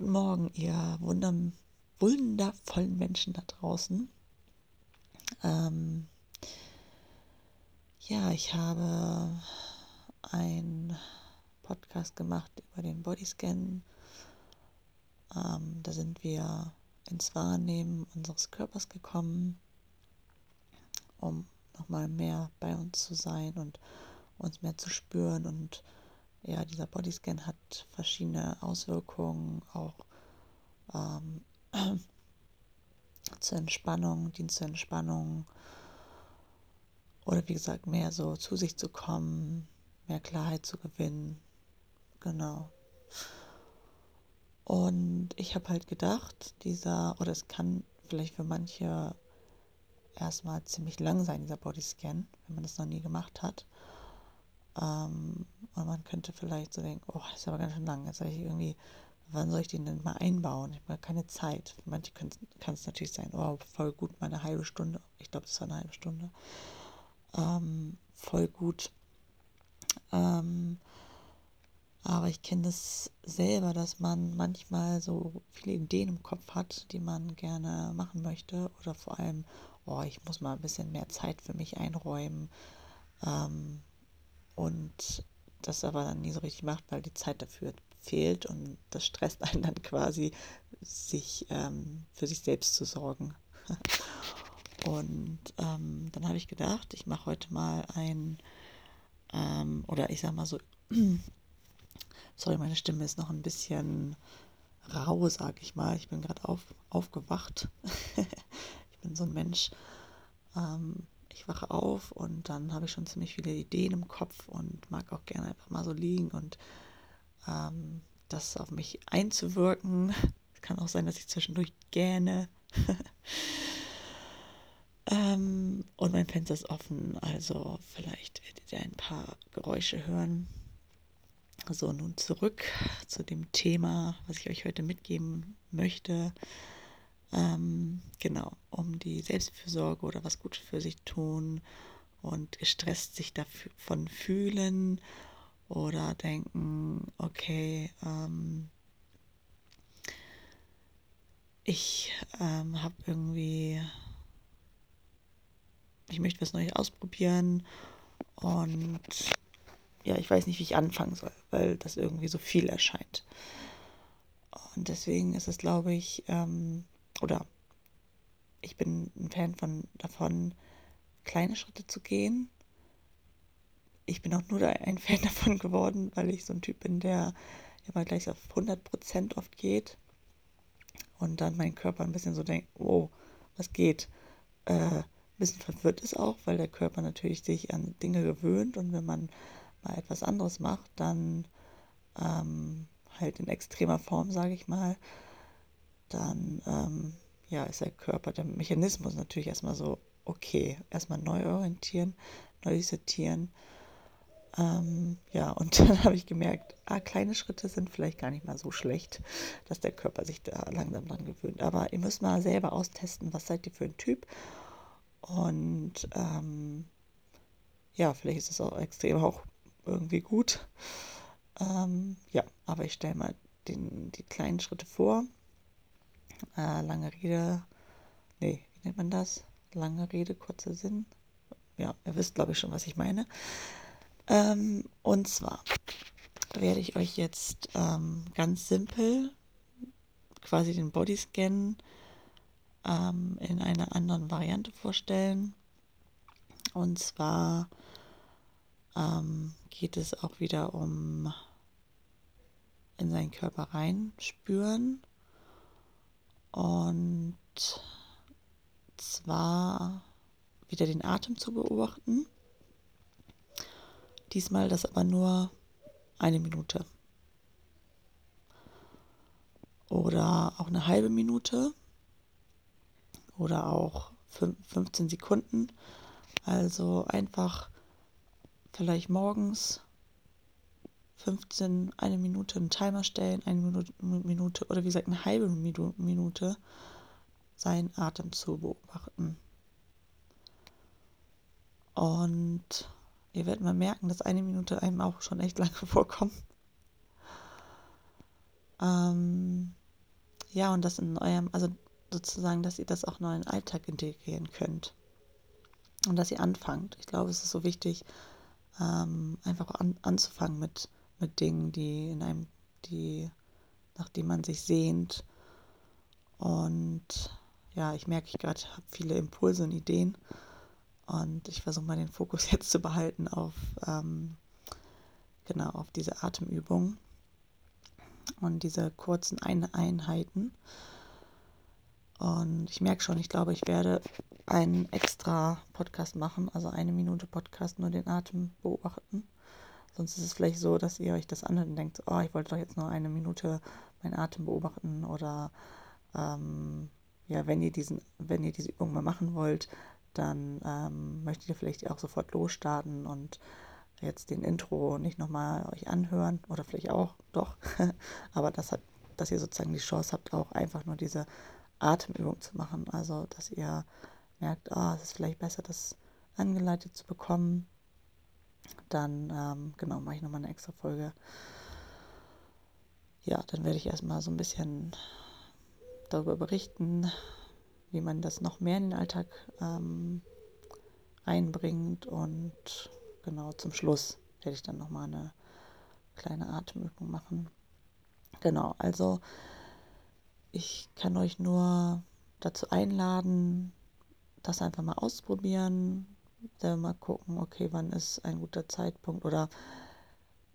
Guten Morgen, ihr wunder wundervollen Menschen da draußen. Ähm, ja, ich habe einen Podcast gemacht über den Bodyscan. Ähm, da sind wir ins Wahrnehmen unseres Körpers gekommen, um nochmal mehr bei uns zu sein und uns mehr zu spüren und ja, dieser Bodyscan hat verschiedene Auswirkungen, auch ähm, zur Entspannung, dient zur Entspannung oder wie gesagt, mehr so zu sich zu kommen, mehr Klarheit zu gewinnen. Genau. Und ich habe halt gedacht, dieser, oder es kann vielleicht für manche erstmal ziemlich lang sein, dieser Bodyscan, wenn man das noch nie gemacht hat. Ähm, und man könnte vielleicht so denken, oh, das ist aber ganz schön lang. Jetzt habe ich irgendwie, wann soll ich den denn mal einbauen? Ich habe keine Zeit. Manche kann es natürlich sein, oh, voll gut, mal eine halbe Stunde. Ich glaube, das war eine halbe Stunde. Ähm, voll gut. Ähm, aber ich kenne das selber, dass man manchmal so viele Ideen im Kopf hat, die man gerne machen möchte. Oder vor allem, oh, ich muss mal ein bisschen mehr Zeit für mich einräumen. Ähm, und das aber dann nie so richtig macht, weil die Zeit dafür fehlt und das stresst einen dann quasi, sich ähm, für sich selbst zu sorgen. und ähm, dann habe ich gedacht, ich mache heute mal ein, ähm, oder ich sag mal so, sorry, meine Stimme ist noch ein bisschen rau, sag ich mal. Ich bin gerade auf, aufgewacht. ich bin so ein Mensch. Ähm, ich wache auf und dann habe ich schon ziemlich viele Ideen im Kopf und mag auch gerne einfach mal so liegen und ähm, das auf mich einzuwirken. Es kann auch sein, dass ich zwischendurch gähne. ähm, und mein Fenster ist offen, also vielleicht werdet ihr ein paar Geräusche hören. So, nun zurück zu dem Thema, was ich euch heute mitgeben möchte. Ähm, genau, um die Selbstfürsorge oder was Gutes für sich tun und gestresst sich davon fühlen oder denken, okay, ähm, ich ähm, habe irgendwie, ich möchte was Neues ausprobieren und ja, ich weiß nicht, wie ich anfangen soll, weil das irgendwie so viel erscheint. Und deswegen ist es, glaube ich, ähm, oder ich bin ein Fan von davon, kleine Schritte zu gehen. Ich bin auch nur ein Fan davon geworden, weil ich so ein Typ bin, der immer gleich auf 100% oft geht und dann mein Körper ein bisschen so denkt, wow, was geht? Äh, ein bisschen verwirrt ist auch, weil der Körper natürlich sich an Dinge gewöhnt und wenn man mal etwas anderes macht, dann ähm, halt in extremer Form, sage ich mal, dann ähm, ja, ist der Körper, der Mechanismus natürlich erstmal so, okay, erstmal neu orientieren, neu sortieren. Ähm, ja, und dann habe ich gemerkt, ah, kleine Schritte sind vielleicht gar nicht mal so schlecht, dass der Körper sich da langsam dran gewöhnt. Aber ihr müsst mal selber austesten, was seid ihr für ein Typ. Und ähm, ja, vielleicht ist es auch extrem auch irgendwie gut. Ähm, ja, aber ich stelle mal den, die kleinen Schritte vor äh, lange Rede, nee, wie nennt man das? Lange Rede, kurzer Sinn. Ja, ihr wisst, glaube ich, schon, was ich meine. Ähm, und zwar werde ich euch jetzt ähm, ganz simpel quasi den Bodyscan ähm, in einer anderen Variante vorstellen. Und zwar ähm, geht es auch wieder um in seinen Körper reinspüren und zwar wieder den Atem zu beobachten. Diesmal das aber nur eine Minute. Oder auch eine halbe Minute. Oder auch 15 Sekunden. Also einfach vielleicht morgens 15, eine Minute einen Timer stellen, eine Minute, oder wie gesagt eine halbe Minute seinen Atem zu beobachten. Und ihr werdet mal merken, dass eine Minute einem auch schon echt lange vorkommt. Ähm, ja, und das in eurem, also sozusagen, dass ihr das auch in euren Alltag integrieren könnt. Und dass ihr anfangt. Ich glaube, es ist so wichtig, ähm, einfach an, anzufangen mit, mit Dingen, die in einem, die, nach denen man sich sehnt. Und ja, ich merke, ich gerade habe viele Impulse und Ideen. Und ich versuche mal den Fokus jetzt zu behalten auf, ähm, genau, auf diese Atemübung und diese kurzen Ein Einheiten. Und ich merke schon, ich glaube, ich werde einen extra Podcast machen, also eine Minute Podcast, nur den Atem beobachten. Sonst ist es vielleicht so, dass ihr euch das anhört und denkt, oh, ich wollte doch jetzt nur eine Minute meinen Atem beobachten oder ähm, ja, wenn ihr diesen, wenn ihr diese Übung mal machen wollt, dann ähm, möchtet ihr vielleicht auch sofort losstarten und jetzt den Intro nicht nochmal euch anhören oder vielleicht auch, doch, aber das hat, dass ihr sozusagen die Chance habt, auch einfach nur diese Atemübung zu machen. Also, dass ihr merkt, ah, es ist vielleicht besser, das angeleitet zu bekommen. Dann, ähm, genau, mache ich nochmal eine extra Folge. Ja, dann werde ich erstmal so ein bisschen darüber berichten, wie man das noch mehr in den Alltag ähm, einbringt. Und genau zum Schluss werde ich dann nochmal eine kleine Atemübung machen. Genau, also ich kann euch nur dazu einladen, das einfach mal ausprobieren, dann mal gucken, okay, wann ist ein guter Zeitpunkt oder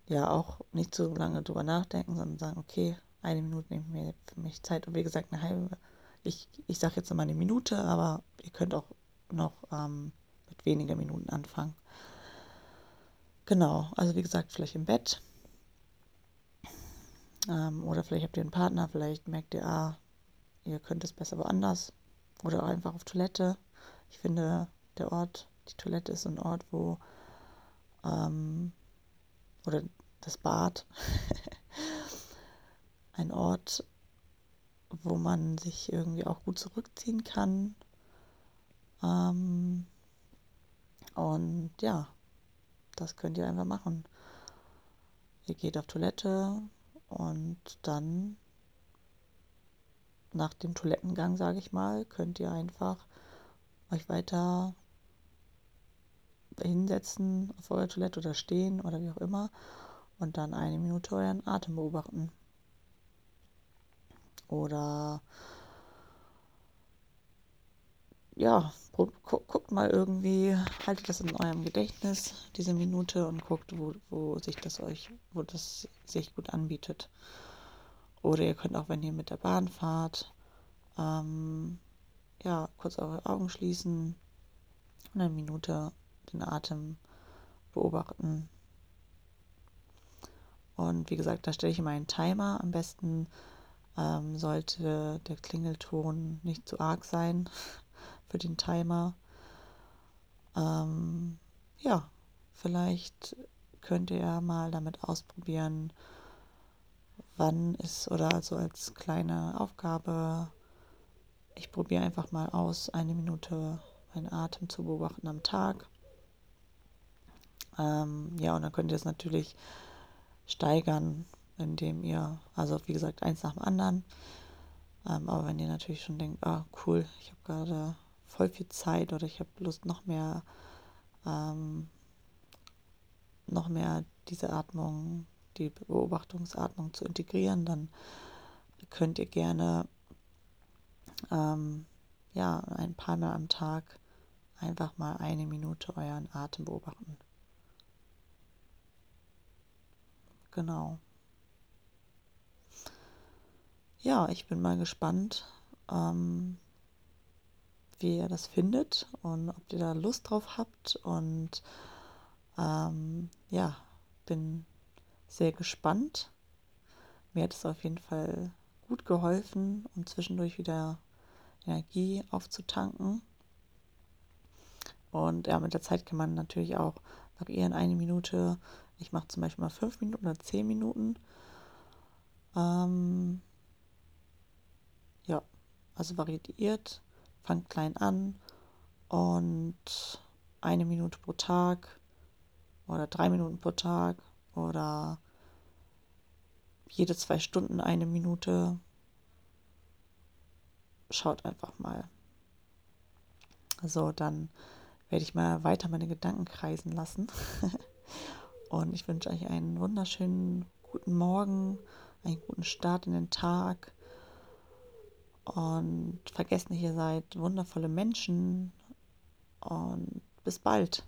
ja auch nicht so lange drüber nachdenken, sondern sagen, okay, eine Minute nehme ich mir für mich Zeit und wie gesagt eine halbe, ich, ich sage jetzt immer eine Minute, aber ihr könnt auch noch ähm, mit weniger Minuten anfangen. Genau, also wie gesagt, vielleicht im Bett ähm, oder vielleicht habt ihr einen Partner, vielleicht merkt ihr, ah, ihr könnt es besser woanders. Oder auch einfach auf Toilette. Ich finde, der Ort, die Toilette ist ein Ort, wo, ähm, oder das Bad, ein Ort, wo man sich irgendwie auch gut zurückziehen kann. Ähm, und ja, das könnt ihr einfach machen. Ihr geht auf Toilette, und dann nach dem Toilettengang, sage ich mal, könnt ihr einfach euch weiter hinsetzen auf eurer Toilette oder stehen oder wie auch immer und dann eine Minute euren Atem beobachten. Oder ja, guckt mal irgendwie, haltet das in eurem Gedächtnis, diese Minute, und guckt, wo, wo sich das euch, wo das sich gut anbietet. Oder ihr könnt auch, wenn ihr mit der Bahn fahrt, ähm, ja, kurz eure Augen schließen und eine Minute den Atem beobachten. Und wie gesagt, da stelle ich immer einen Timer. Am besten ähm, sollte der Klingelton nicht zu arg sein für den Timer. Ähm, ja, vielleicht könnt ihr mal damit ausprobieren, wann ist oder also als kleine Aufgabe, ich probiere einfach mal aus, eine Minute meinen Atem zu beobachten am Tag. Ähm, ja, und dann könnt ihr es natürlich steigern, indem ihr, also wie gesagt, eins nach dem anderen. Ähm, aber wenn ihr natürlich schon denkt, ah, cool, ich habe gerade voll viel Zeit oder ich habe Lust, noch mehr, ähm, noch mehr diese Atmung, die Beobachtungsatmung zu integrieren, dann könnt ihr gerne ähm, ja, ein paar Mal am Tag einfach mal eine Minute euren Atem beobachten. Genau. Ja, ich bin mal gespannt, ähm, wie ihr das findet und ob ihr da Lust drauf habt. Und ähm, ja, bin sehr gespannt. Mir hat es auf jeden Fall gut geholfen, um zwischendurch wieder Energie aufzutanken. Und ja, mit der Zeit kann man natürlich auch variieren. Eine Minute, ich mache zum Beispiel mal fünf Minuten oder zehn Minuten. Ähm, ja, also variiert fangt klein an und eine Minute pro Tag oder drei Minuten pro Tag oder jede zwei Stunden eine Minute. schaut einfach mal. So, dann werde ich mal weiter meine Gedanken kreisen lassen. Und ich wünsche euch einen wunderschönen guten Morgen, einen guten Start in den Tag. Und vergesst nicht, ihr seid wundervolle Menschen. Und bis bald.